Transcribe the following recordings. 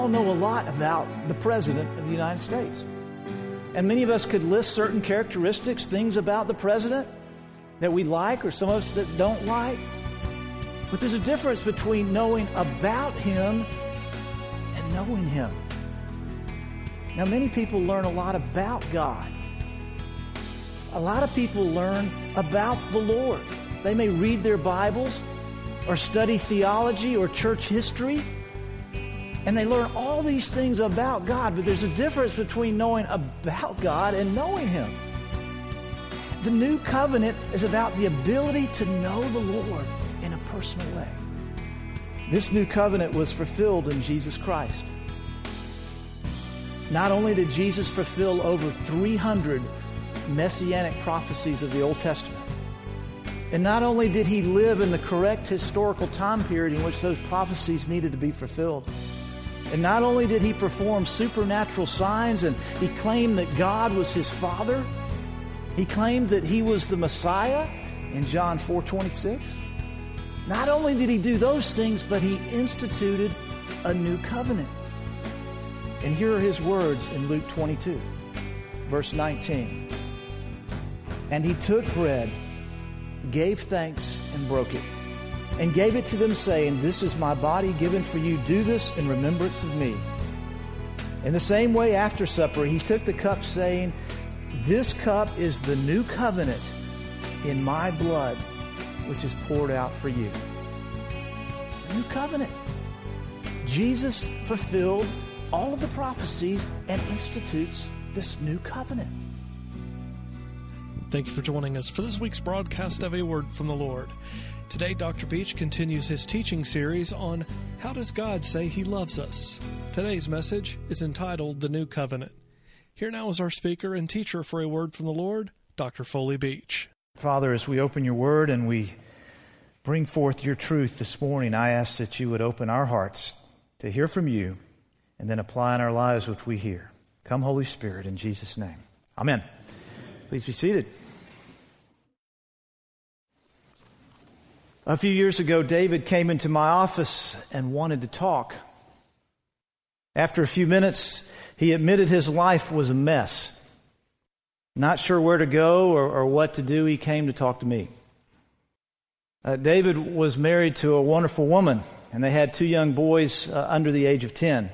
all know a lot about the President of the United States. And many of us could list certain characteristics, things about the President that we like or some of us that don't like. But there's a difference between knowing about Him and knowing Him. Now, many people learn a lot about God. A lot of people learn about the Lord. They may read their Bibles or study theology or church history, and they learn all these things about God, but there's a difference between knowing about God and knowing Him. The new covenant is about the ability to know the Lord in a personal way. This new covenant was fulfilled in Jesus Christ. Not only did Jesus fulfill over 300 messianic prophecies of the Old Testament, and not only did he live in the correct historical time period in which those prophecies needed to be fulfilled, and not only did he perform supernatural signs and he claimed that God was his father, he claimed that he was the Messiah in John 4:26. Not only did he do those things, but he instituted a new covenant. And here are his words in Luke 22, verse 19. And he took bread, gave thanks, and broke it, and gave it to them, saying, This is my body given for you. Do this in remembrance of me. In the same way, after supper, he took the cup, saying, This cup is the new covenant in my blood, which is poured out for you. The new covenant. Jesus fulfilled all of the prophecies and institutes this new covenant. Thank you for joining us for this week's broadcast of A Word from the Lord. Today, Dr. Beach continues his teaching series on How Does God Say He Loves Us? Today's message is entitled The New Covenant. Here now is our speaker and teacher for A Word from the Lord, Dr. Foley Beach. Father, as we open your word and we bring forth your truth this morning, I ask that you would open our hearts to hear from you and then apply in our lives what we hear. Come, Holy Spirit, in Jesus' name. Amen. Please be seated. A few years ago, David came into my office and wanted to talk. After a few minutes, he admitted his life was a mess. Not sure where to go or, or what to do, he came to talk to me. Uh, David was married to a wonderful woman, and they had two young boys uh, under the age of 10.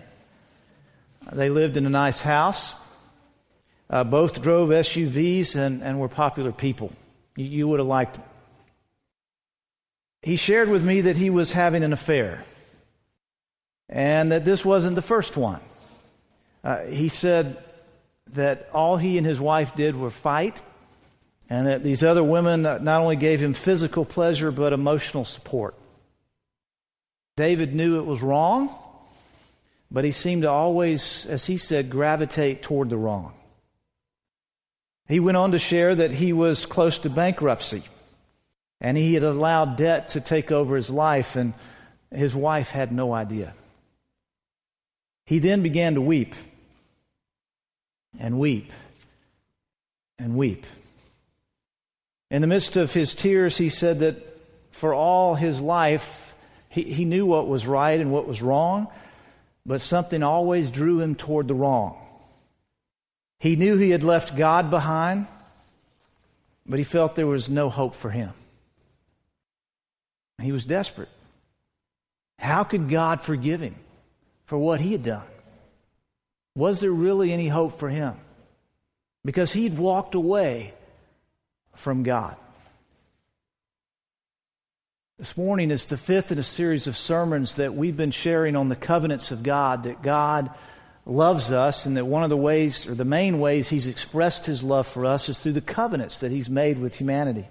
They lived in a nice house. Uh, both drove SUVs and, and were popular people. You, you would have liked them. He shared with me that he was having an affair and that this wasn't the first one. Uh, he said that all he and his wife did were fight, and that these other women not only gave him physical pleasure but emotional support. David knew it was wrong, but he seemed to always, as he said, gravitate toward the wrong. He went on to share that he was close to bankruptcy and he had allowed debt to take over his life, and his wife had no idea. He then began to weep and weep and weep. In the midst of his tears, he said that for all his life, he, he knew what was right and what was wrong, but something always drew him toward the wrong. He knew he had left God behind, but he felt there was no hope for him. He was desperate. How could God forgive him for what he had done? Was there really any hope for him? Because he'd walked away from God. This morning is the fifth in a series of sermons that we've been sharing on the covenants of God, that God loves us, and that one of the ways, or the main ways, He's expressed His love for us is through the covenants that He's made with humanity.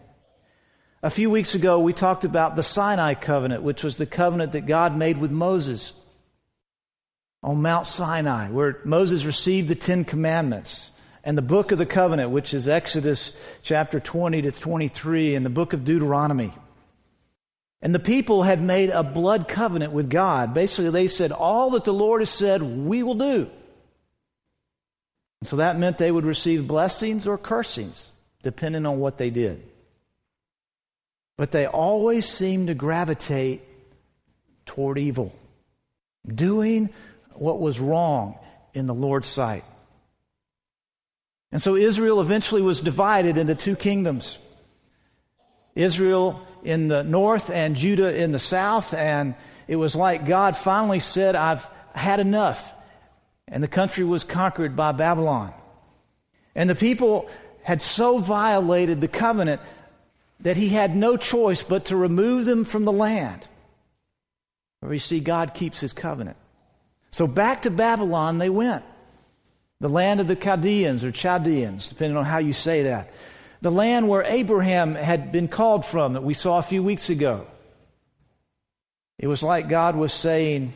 A few weeks ago, we talked about the Sinai covenant, which was the covenant that God made with Moses on Mount Sinai, where Moses received the Ten Commandments, and the book of the covenant, which is Exodus chapter 20 to 23, and the book of Deuteronomy. And the people had made a blood covenant with God. Basically, they said, All that the Lord has said, we will do. And So that meant they would receive blessings or cursings, depending on what they did but they always seem to gravitate toward evil, doing what was wrong in the Lord's sight. And so Israel eventually was divided into two kingdoms Israel in the north and Judah in the south. And it was like God finally said, I've had enough. And the country was conquered by Babylon. And the people had so violated the covenant that he had no choice but to remove them from the land. Where you see, God keeps his covenant. So back to Babylon they went. The land of the Chaldeans or Chaldeans, depending on how you say that. The land where Abraham had been called from that we saw a few weeks ago. It was like God was saying,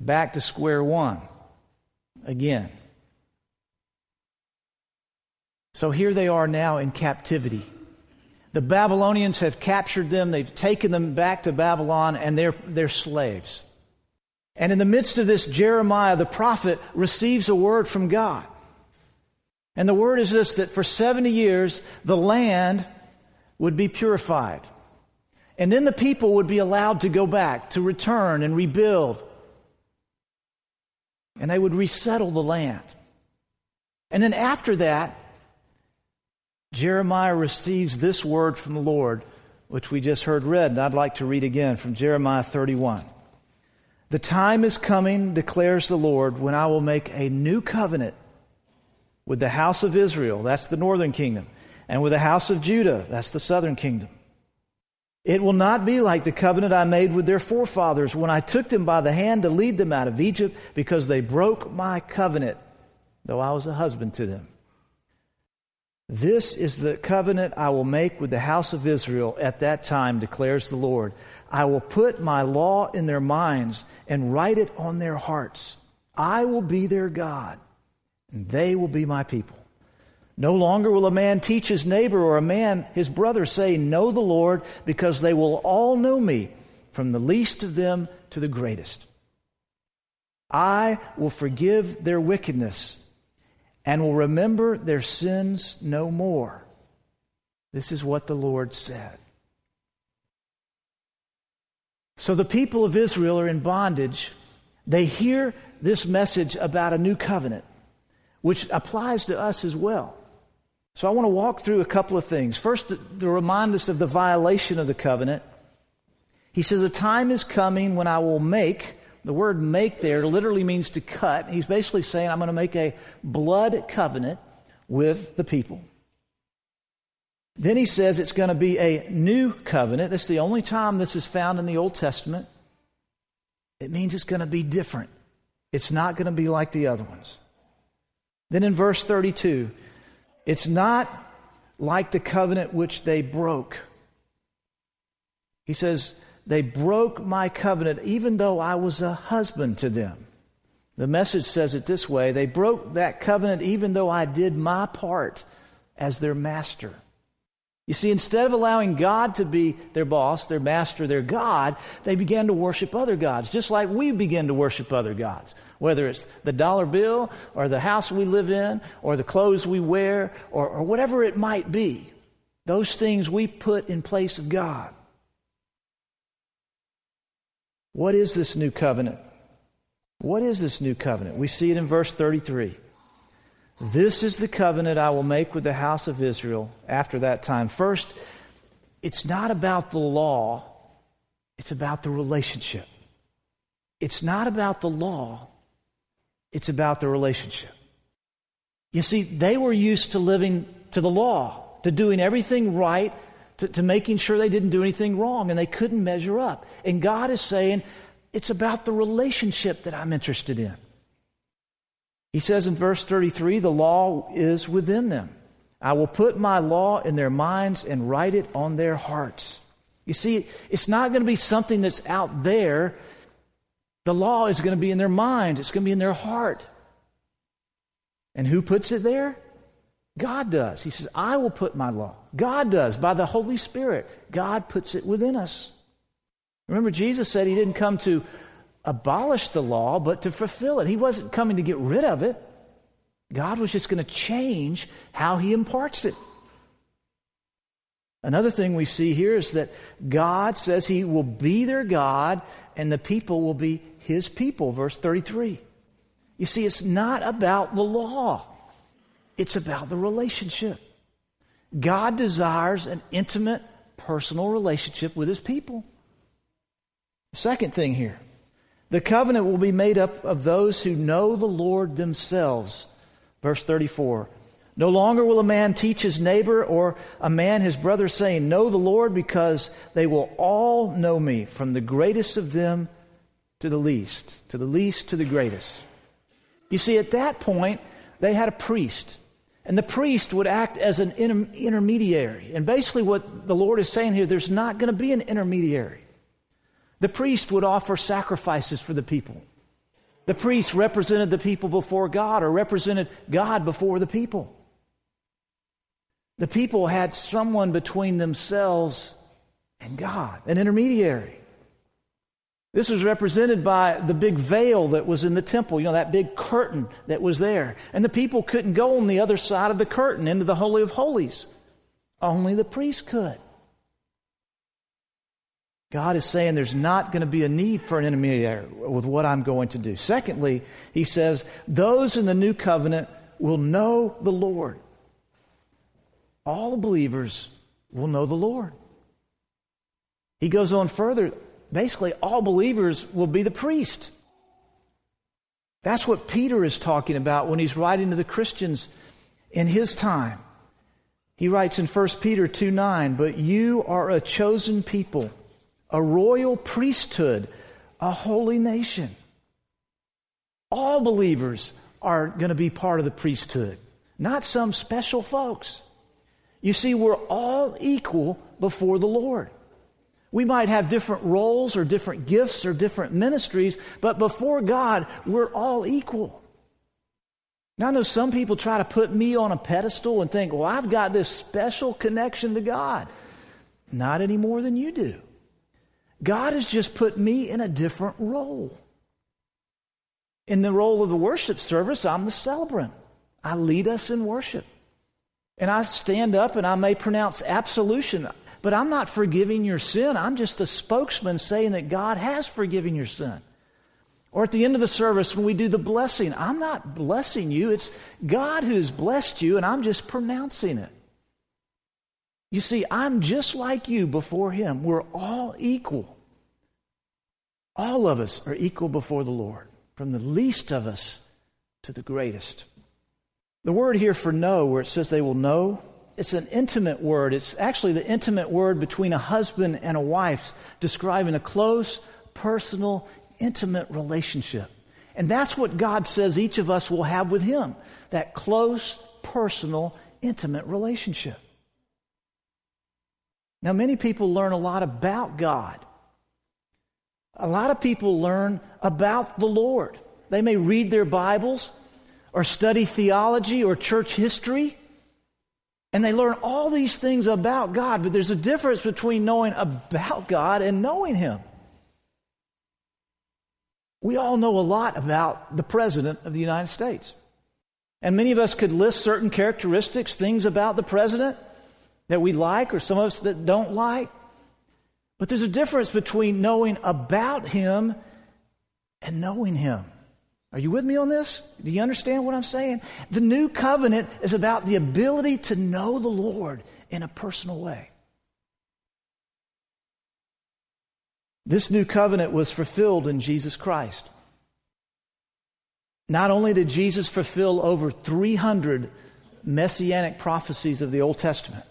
back to square one again. So here they are now in captivity. The Babylonians have captured them, they've taken them back to Babylon, and they're, they're slaves. And in the midst of this, Jeremiah the prophet receives a word from God. And the word is this that for 70 years the land would be purified. And then the people would be allowed to go back, to return and rebuild. And they would resettle the land. And then after that, Jeremiah receives this word from the Lord, which we just heard read, and I'd like to read again from Jeremiah 31. The time is coming, declares the Lord, when I will make a new covenant with the house of Israel, that's the northern kingdom, and with the house of Judah, that's the southern kingdom. It will not be like the covenant I made with their forefathers when I took them by the hand to lead them out of Egypt, because they broke my covenant, though I was a husband to them. This is the covenant I will make with the house of Israel at that time, declares the Lord. I will put my law in their minds and write it on their hearts. I will be their God, and they will be my people. No longer will a man teach his neighbor or a man his brother, say, Know the Lord, because they will all know me, from the least of them to the greatest. I will forgive their wickedness and will remember their sins no more. This is what the Lord said. So the people of Israel are in bondage. They hear this message about a new covenant, which applies to us as well. So I want to walk through a couple of things. First, to remind us of the violation of the covenant. He says, A time is coming when I will make, the word make there literally means to cut. He's basically saying, I'm going to make a blood covenant with the people. Then he says it's going to be a new covenant. This is the only time this is found in the Old Testament. It means it's going to be different. It's not going to be like the other ones. Then in verse 32, it's not like the covenant which they broke. He says, They broke my covenant even though I was a husband to them. The message says it this way They broke that covenant even though I did my part as their master. You see, instead of allowing God to be their boss, their master, their God, they began to worship other gods, just like we begin to worship other gods. Whether it's the dollar bill, or the house we live in, or the clothes we wear, or, or whatever it might be. Those things we put in place of God. What is this new covenant? What is this new covenant? We see it in verse 33. This is the covenant I will make with the house of Israel after that time. First, it's not about the law, it's about the relationship. It's not about the law, it's about the relationship. You see, they were used to living to the law, to doing everything right, to, to making sure they didn't do anything wrong, and they couldn't measure up. And God is saying, it's about the relationship that I'm interested in. He says in verse 33 the law is within them. I will put my law in their minds and write it on their hearts. You see, it's not going to be something that's out there. The law is going to be in their mind, it's going to be in their heart. And who puts it there? God does. He says, I will put my law. God does by the Holy Spirit. God puts it within us. Remember, Jesus said he didn't come to abolish the law, but to fulfill it. He wasn't coming to get rid of it. God was just going to change how he imparts it. Another thing we see here is that God says He will be their God and the people will be His people. Verse 33. You see, it's not about the law, it's about the relationship. God desires an intimate, personal relationship with His people. Second thing here the covenant will be made up of those who know the Lord themselves. Verse 34. No longer will a man teach his neighbor or a man his brother, saying, Know the Lord, because they will all know me, from the greatest of them to the least, to the least to the greatest. You see, at that point, they had a priest. And the priest would act as an inter- intermediary. And basically, what the Lord is saying here, there's not going to be an intermediary. The priest would offer sacrifices for the people. The priest represented the people before God or represented God before the people. The people had someone between themselves and God, an intermediary. This was represented by the big veil that was in the temple, you know, that big curtain that was there. And the people couldn't go on the other side of the curtain into the Holy of Holies. Only the priest could. God is saying there's not going to be a need for an intermediary with what I'm going to do. Secondly, he says, those in the new covenant will know the Lord all believers will know the Lord. He goes on further. Basically, all believers will be the priest. That's what Peter is talking about when he's writing to the Christians in his time. He writes in 1 Peter 2 9, But you are a chosen people, a royal priesthood, a holy nation. All believers are going to be part of the priesthood, not some special folks. You see, we're all equal before the Lord. We might have different roles or different gifts or different ministries, but before God, we're all equal. Now, I know some people try to put me on a pedestal and think, well, I've got this special connection to God. Not any more than you do. God has just put me in a different role. In the role of the worship service, I'm the celebrant. I lead us in worship. And I stand up and I may pronounce absolution, but I'm not forgiving your sin. I'm just a spokesman saying that God has forgiven your sin. Or at the end of the service, when we do the blessing, I'm not blessing you. It's God who's blessed you, and I'm just pronouncing it. You see, I'm just like you before Him. We're all equal. All of us are equal before the Lord, from the least of us to the greatest. The word here for know, where it says they will know, it's an intimate word. It's actually the intimate word between a husband and a wife, describing a close, personal, intimate relationship. And that's what God says each of us will have with Him that close, personal, intimate relationship. Now, many people learn a lot about God. A lot of people learn about the Lord. They may read their Bibles, or study theology or church history. And they learn all these things about God, but there's a difference between knowing about God and knowing Him. We all know a lot about the President of the United States. And many of us could list certain characteristics, things about the President that we like, or some of us that don't like. But there's a difference between knowing about Him and knowing Him. Are you with me on this? Do you understand what I'm saying? The new covenant is about the ability to know the Lord in a personal way. This new covenant was fulfilled in Jesus Christ. Not only did Jesus fulfill over 300 messianic prophecies of the Old Testament,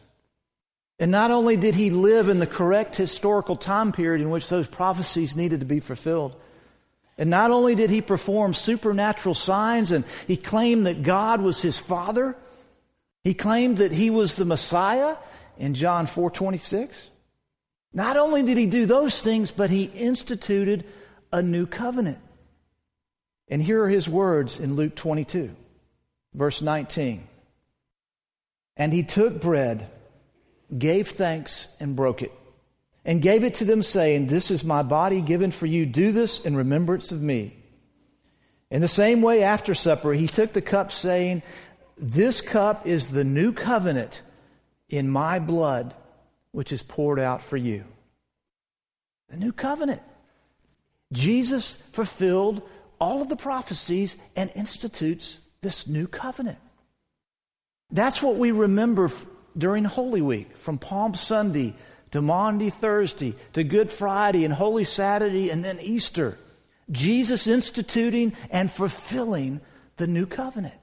and not only did he live in the correct historical time period in which those prophecies needed to be fulfilled, and not only did he perform supernatural signs and he claimed that God was his father, he claimed that he was the Messiah in John 4:26. Not only did he do those things, but he instituted a new covenant. And here are his words in Luke 22, verse 19. And he took bread, gave thanks, and broke it and gave it to them, saying, This is my body given for you. Do this in remembrance of me. In the same way, after supper, he took the cup, saying, This cup is the new covenant in my blood. which is poured out for you. The new covenant. Jesus fulfilled all of the prophecies and institutes this new covenant. That's what we remember during Holy Week, from Palm Sunday to Maundy Thursday to Good Friday and Holy Saturday and then Easter. Jesus instituting and fulfilling the new covenant.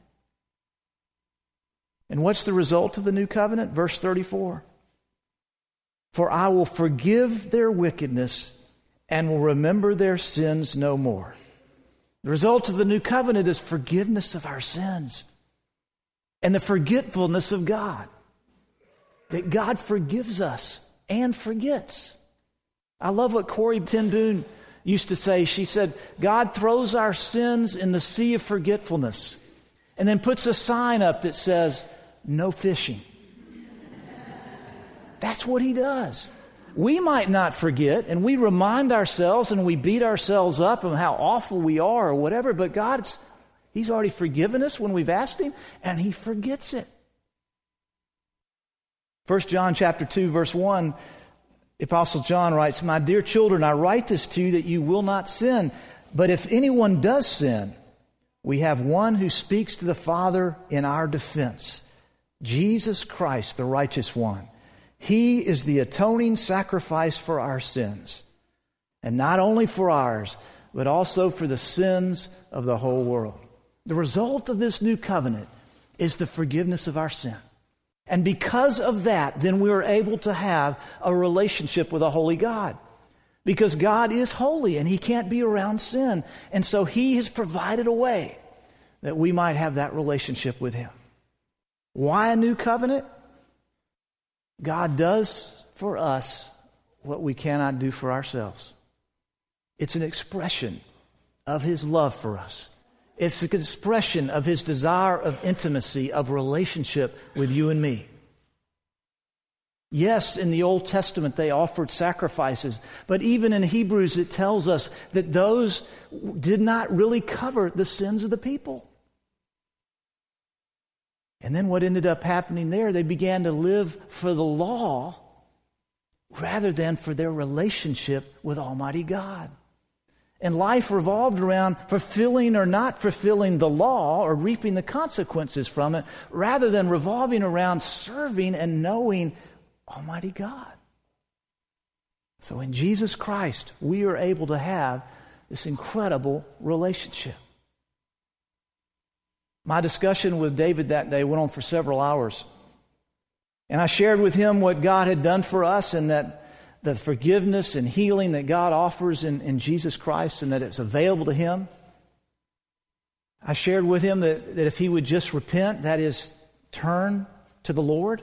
And what's the result of the new covenant? Verse 34 For I will forgive their wickedness and will remember their sins no more. The result of the new covenant is forgiveness of our sins and the forgetfulness of God. That God forgives us and forgets. I love what Corrie ten Boom used to say. She said, God throws our sins in the sea of forgetfulness and then puts a sign up that says, No fishing. That's what he does. We might not forget, and we remind ourselves and we beat ourselves up on how awful we are or whatever, but God's He's already forgiven us when we've asked Him, and He forgets it. 1 John chapter 2, verse 1, Apostle John writes, My dear children, I write this to you that you will not sin. But if anyone does sin, we have one who speaks to the Father in our defense Jesus Christ, the righteous one. He is the atoning sacrifice for our sins, and not only for ours, but also for the sins of the whole world. The result of this new covenant is the forgiveness of our sin. And because of that, then we are able to have a relationship with a holy God. Because God is holy and he can't be around sin. And so he has provided a way that we might have that relationship with him. Why a new covenant? God does for us what we cannot do for ourselves. It's an expression of his love for us. It's an expression of his desire of intimacy, of relationship with you and me. Yes, in the Old Testament they offered sacrifices, but even in Hebrews it tells us that those did not really cover the sins of the people. And then what ended up happening there, they began to live for the law rather than for their relationship with Almighty God. And life revolved around fulfilling or not fulfilling the law or reaping the consequences from it, rather than revolving around serving and knowing Almighty God. So in Jesus Christ, we are able to have this incredible relationship. My discussion with David that day went on for several hours. And I shared with him what God had done for us and that the forgiveness and healing that God offers in, in Jesus Christ and that it's available to him. I shared with him that, that if he would just repent, that is, turn to the Lord,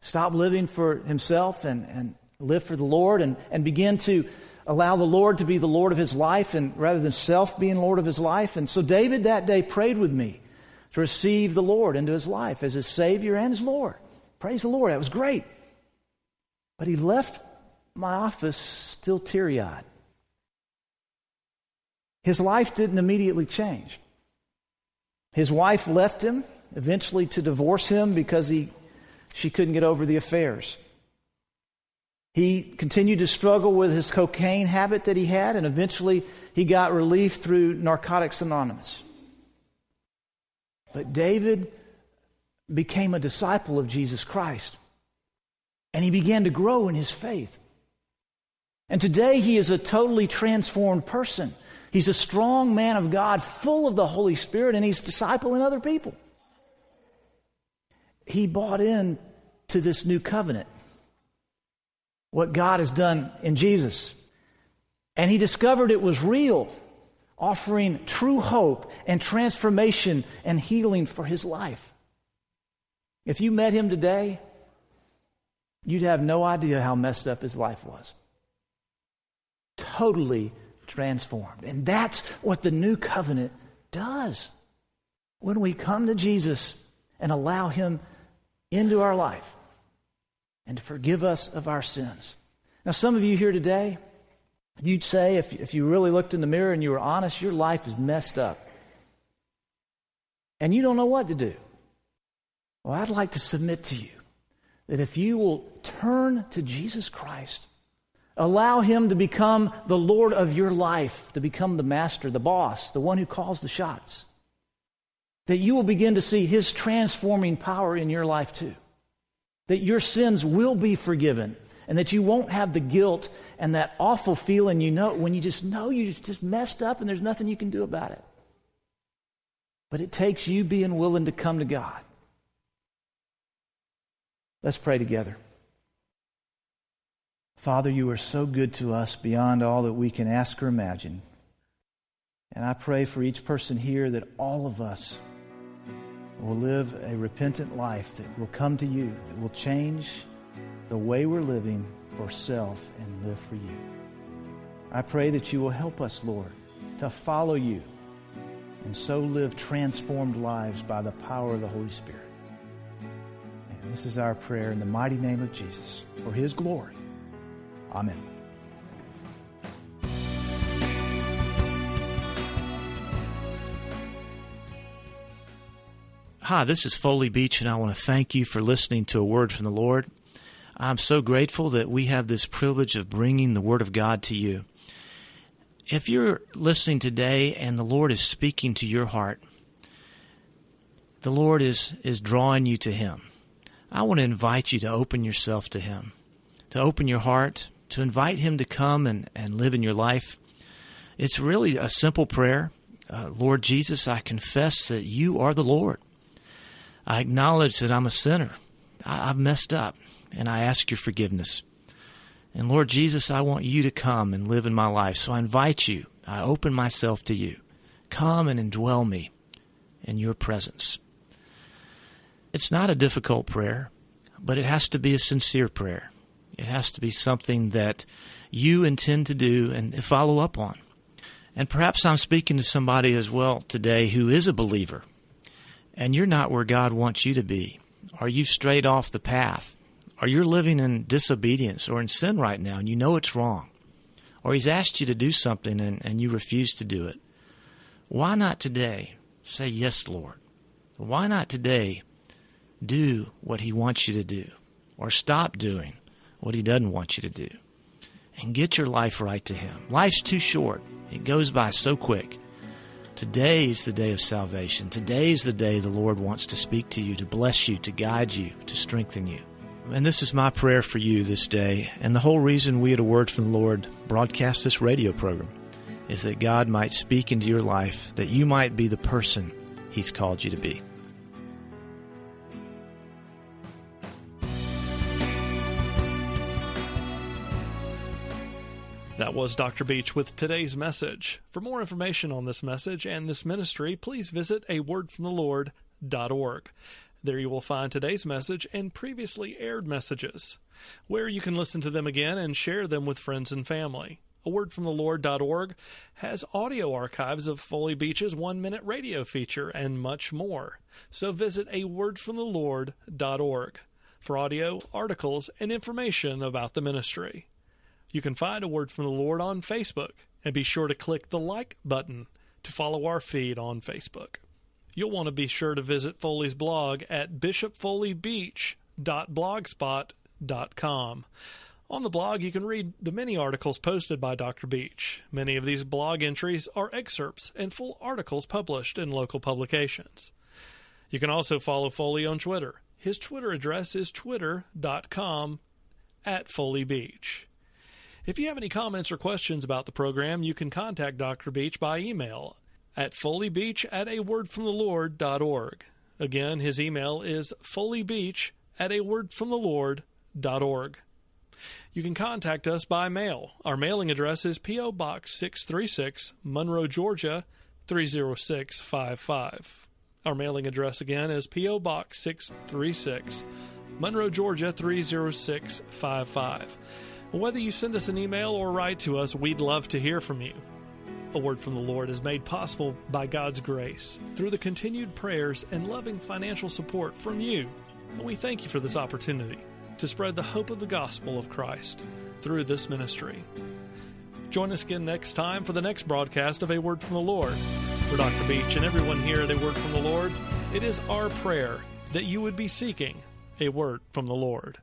stop living for himself and, and live for the Lord, and, and begin to allow the Lord to be the Lord of his life and rather than self being Lord of his life. And so David that day prayed with me to receive the Lord into his life as his Savior and his Lord. Praise the Lord. That was great. But he left my office still teary eyed. His life didn't immediately change. His wife left him, eventually to divorce him because he, she couldn't get over the affairs. He continued to struggle with his cocaine habit that he had, and eventually he got relief through Narcotics Anonymous. But David became a disciple of Jesus Christ, and he began to grow in his faith. And today he is a totally transformed person. He's a strong man of God, full of the Holy Spirit, and he's discipling other people. He bought in to this new covenant, what God has done in Jesus. And he discovered it was real, offering true hope and transformation and healing for his life. If you met him today, you'd have no idea how messed up his life was totally transformed. And that's what the new covenant does. When we come to Jesus and allow Him into our life and to forgive us of our sins. Now, some of you here today, you'd say, if, if you really looked in the mirror and you were honest, your life is messed up. And you don't know what to do. Well, I'd like to submit to you that if you will turn to Jesus Christ. Allow Him to become the Lord of your life, to become the master, the boss, the one who calls the shots. That you will begin to see His transforming power in your life too. That your sins will be forgiven and that you won't have the guilt and that awful feeling you know when you just know you just messed up and there's nothing you can do about it. But it takes you being willing to come to God. Let's pray together. Father, you are so good to us beyond all that we can ask or imagine. And I pray for each person here that all of us will live a repentant life that will come to you, that will change the way we're living for self and live for you. I pray that you will help us, Lord, to follow you and so live transformed lives by the power of the Holy Spirit. And this is our prayer in the mighty name of Jesus for his glory. Amen. Hi, this is Foley Beach, and I want to thank you for listening to a word from the Lord. I'm so grateful that we have this privilege of bringing the Word of God to you. If you're listening today and the Lord is speaking to your heart, the Lord is, is drawing you to Him. I want to invite you to open yourself to Him, to open your heart, to invite Him to come and, and live in your life. It's really a simple prayer. Uh, Lord Jesus, I confess that you are the Lord. I acknowledge that I'm a sinner. I, I've messed up, and I ask your forgiveness. And Lord Jesus, I want you to come and live in my life. So I invite you. I open myself to you. Come and indwell me in your presence. It's not a difficult prayer, but it has to be a sincere prayer. It has to be something that you intend to do and follow up on. And perhaps I'm speaking to somebody as well today who is a believer, and you're not where God wants you to be. Are you strayed off the path? Are you living in disobedience or in sin right now and you know it's wrong? Or He's asked you to do something and, and you refuse to do it? Why not today say, Yes, Lord? Why not today do what He wants you to do? Or stop doing what He doesn't want you to do? And get your life right to Him. Life's too short, it goes by so quick. Today is the day of salvation. Today is the day the Lord wants to speak to you, to bless you, to guide you, to strengthen you. And this is my prayer for you this day. And the whole reason we at A Word from the Lord broadcast this radio program is that God might speak into your life, that you might be the person He's called you to be. Was Dr. Beach with today's message. For more information on this message and this ministry, please visit a wordfromthelord.org. There you will find today's message and previously aired messages, where you can listen to them again and share them with friends and family. A wordfromthelord.org has audio archives of Foley Beach's one minute radio feature and much more. So visit a wordfromthelord.org for audio, articles, and information about the ministry. You can find a word from the Lord on Facebook and be sure to click the like button to follow our feed on Facebook. You'll want to be sure to visit Foley's blog at bishopfoleybeach.blogspot.com. On the blog, you can read the many articles posted by Dr. Beach. Many of these blog entries are excerpts and full articles published in local publications. You can also follow Foley on Twitter. His Twitter address is twitter.com at Foley Beach. If you have any comments or questions about the program, you can contact Dr. Beach by email at foleybeach at a wordfromthelord.org. Again, his email is foleybeach at a wordfromthelord.org. You can contact us by mail. Our mailing address is P.O. Box 636, Monroe, Georgia 30655. Our mailing address again is P.O. Box 636, Monroe, Georgia 30655. Whether you send us an email or write to us, we'd love to hear from you. A Word from the Lord is made possible by God's grace through the continued prayers and loving financial support from you. And we thank you for this opportunity to spread the hope of the gospel of Christ through this ministry. Join us again next time for the next broadcast of A Word from the Lord. For Dr. Beach and everyone here at A Word from the Lord, it is our prayer that you would be seeking a word from the Lord.